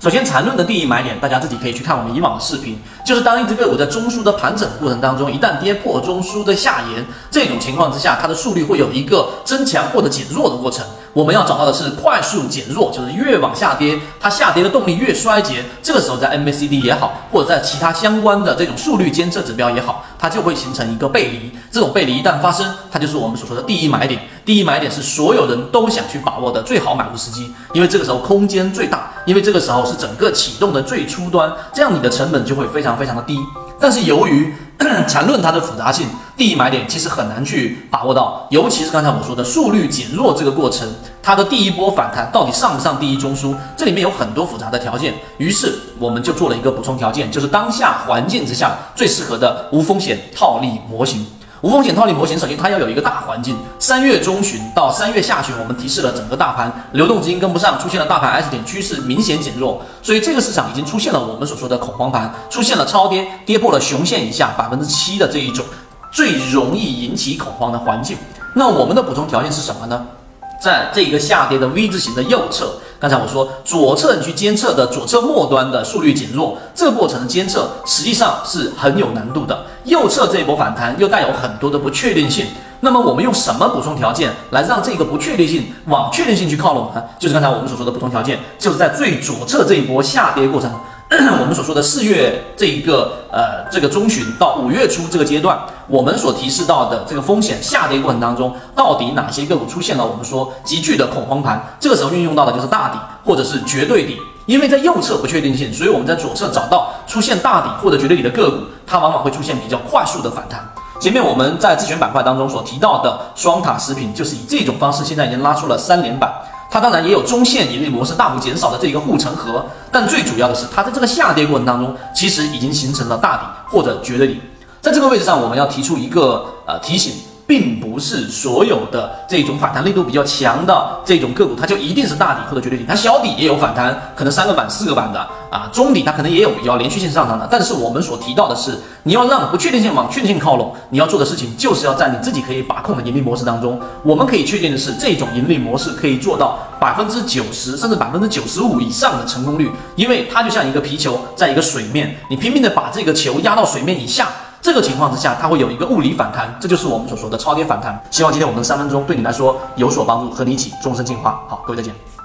首先，缠论的第一买点，大家自己可以去看我们以往的视频，就是当一只个股在中枢的盘整过程当中，一旦跌破中枢的下沿，这种情况之下，它的速率会有一个增强或者减弱的过程。我们要找到的是快速减弱，就是越往下跌，它下跌的动力越衰竭。这个时候，在 MACD 也好，或者在其他相关的这种速率监测指标也好，它就会形成一个背离。这种背离一旦发生，它就是我们所说的第一买点。第一买点是所有人都想去把握的最好买入时机，因为这个时候空间最大，因为这个时候是整个启动的最初端，这样你的成本就会非常非常的低。但是由于 缠论它的复杂性，第一买点其实很难去把握到，尤其是刚才我说的速率减弱这个过程，它的第一波反弹到底上不上第一中枢，这里面有很多复杂的条件。于是我们就做了一个补充条件，就是当下环境之下最适合的无风险套利模型。无风险套利模型，首先它要有一个大环境。三月中旬到三月下旬，我们提示了整个大盘流动资金跟不上，出现了大盘 S 点趋势明显减弱，所以这个市场已经出现了我们所说的恐慌盘，出现了超跌，跌破了熊线以下百分之七的这一种最容易引起恐慌的环境。那我们的补充条件是什么呢？在这个下跌的 V 字形的右侧，刚才我说左侧你去监测的左侧末端的速率减弱，这个过程的监测实际上是很有难度的。右侧这一波反弹又带有很多的不确定性，那么我们用什么补充条件来让这个不确定性往确定性去靠拢呢？就是刚才我们所说的补充条件，就是在最左侧这一波下跌过程。我们所说的四月这一个呃这个中旬到五月初这个阶段，我们所提示到的这个风险下跌过程当中，到底哪些个股出现了我们说急剧的恐慌盘？这个时候运用到的就是大底或者是绝对底，因为在右侧不确定性，所以我们在左侧找到出现大底或者绝对底的个股，它往往会出现比较快速的反弹。前面我们在自选板块当中所提到的双塔食品，就是以这种方式，现在已经拉出了三连板。它当然也有中线盈利模式大幅减少的这个护城河，但最主要的是，它在这个下跌过程当中，其实已经形成了大底或者绝对底。在这个位置上，我们要提出一个呃提醒。并不是所有的这种反弹力度比较强的这种个股，它就一定是大底或者绝对底。它小底也有反弹，可能三个板、四个板的啊，中底它可能也有比较连续性上涨的。但是我们所提到的是，你要让不确定性往确定性靠拢，你要做的事情就是要在你自己可以把控的盈利模式当中。我们可以确定的是，这种盈利模式可以做到百分之九十甚至百分之九十五以上的成功率，因为它就像一个皮球在一个水面，你拼命的把这个球压到水面以下。这个情况之下，它会有一个物理反弹，这就是我们所说的超跌反弹。希望今天我们的三分钟对你来说有所帮助，和你一起终身进化。好，各位再见。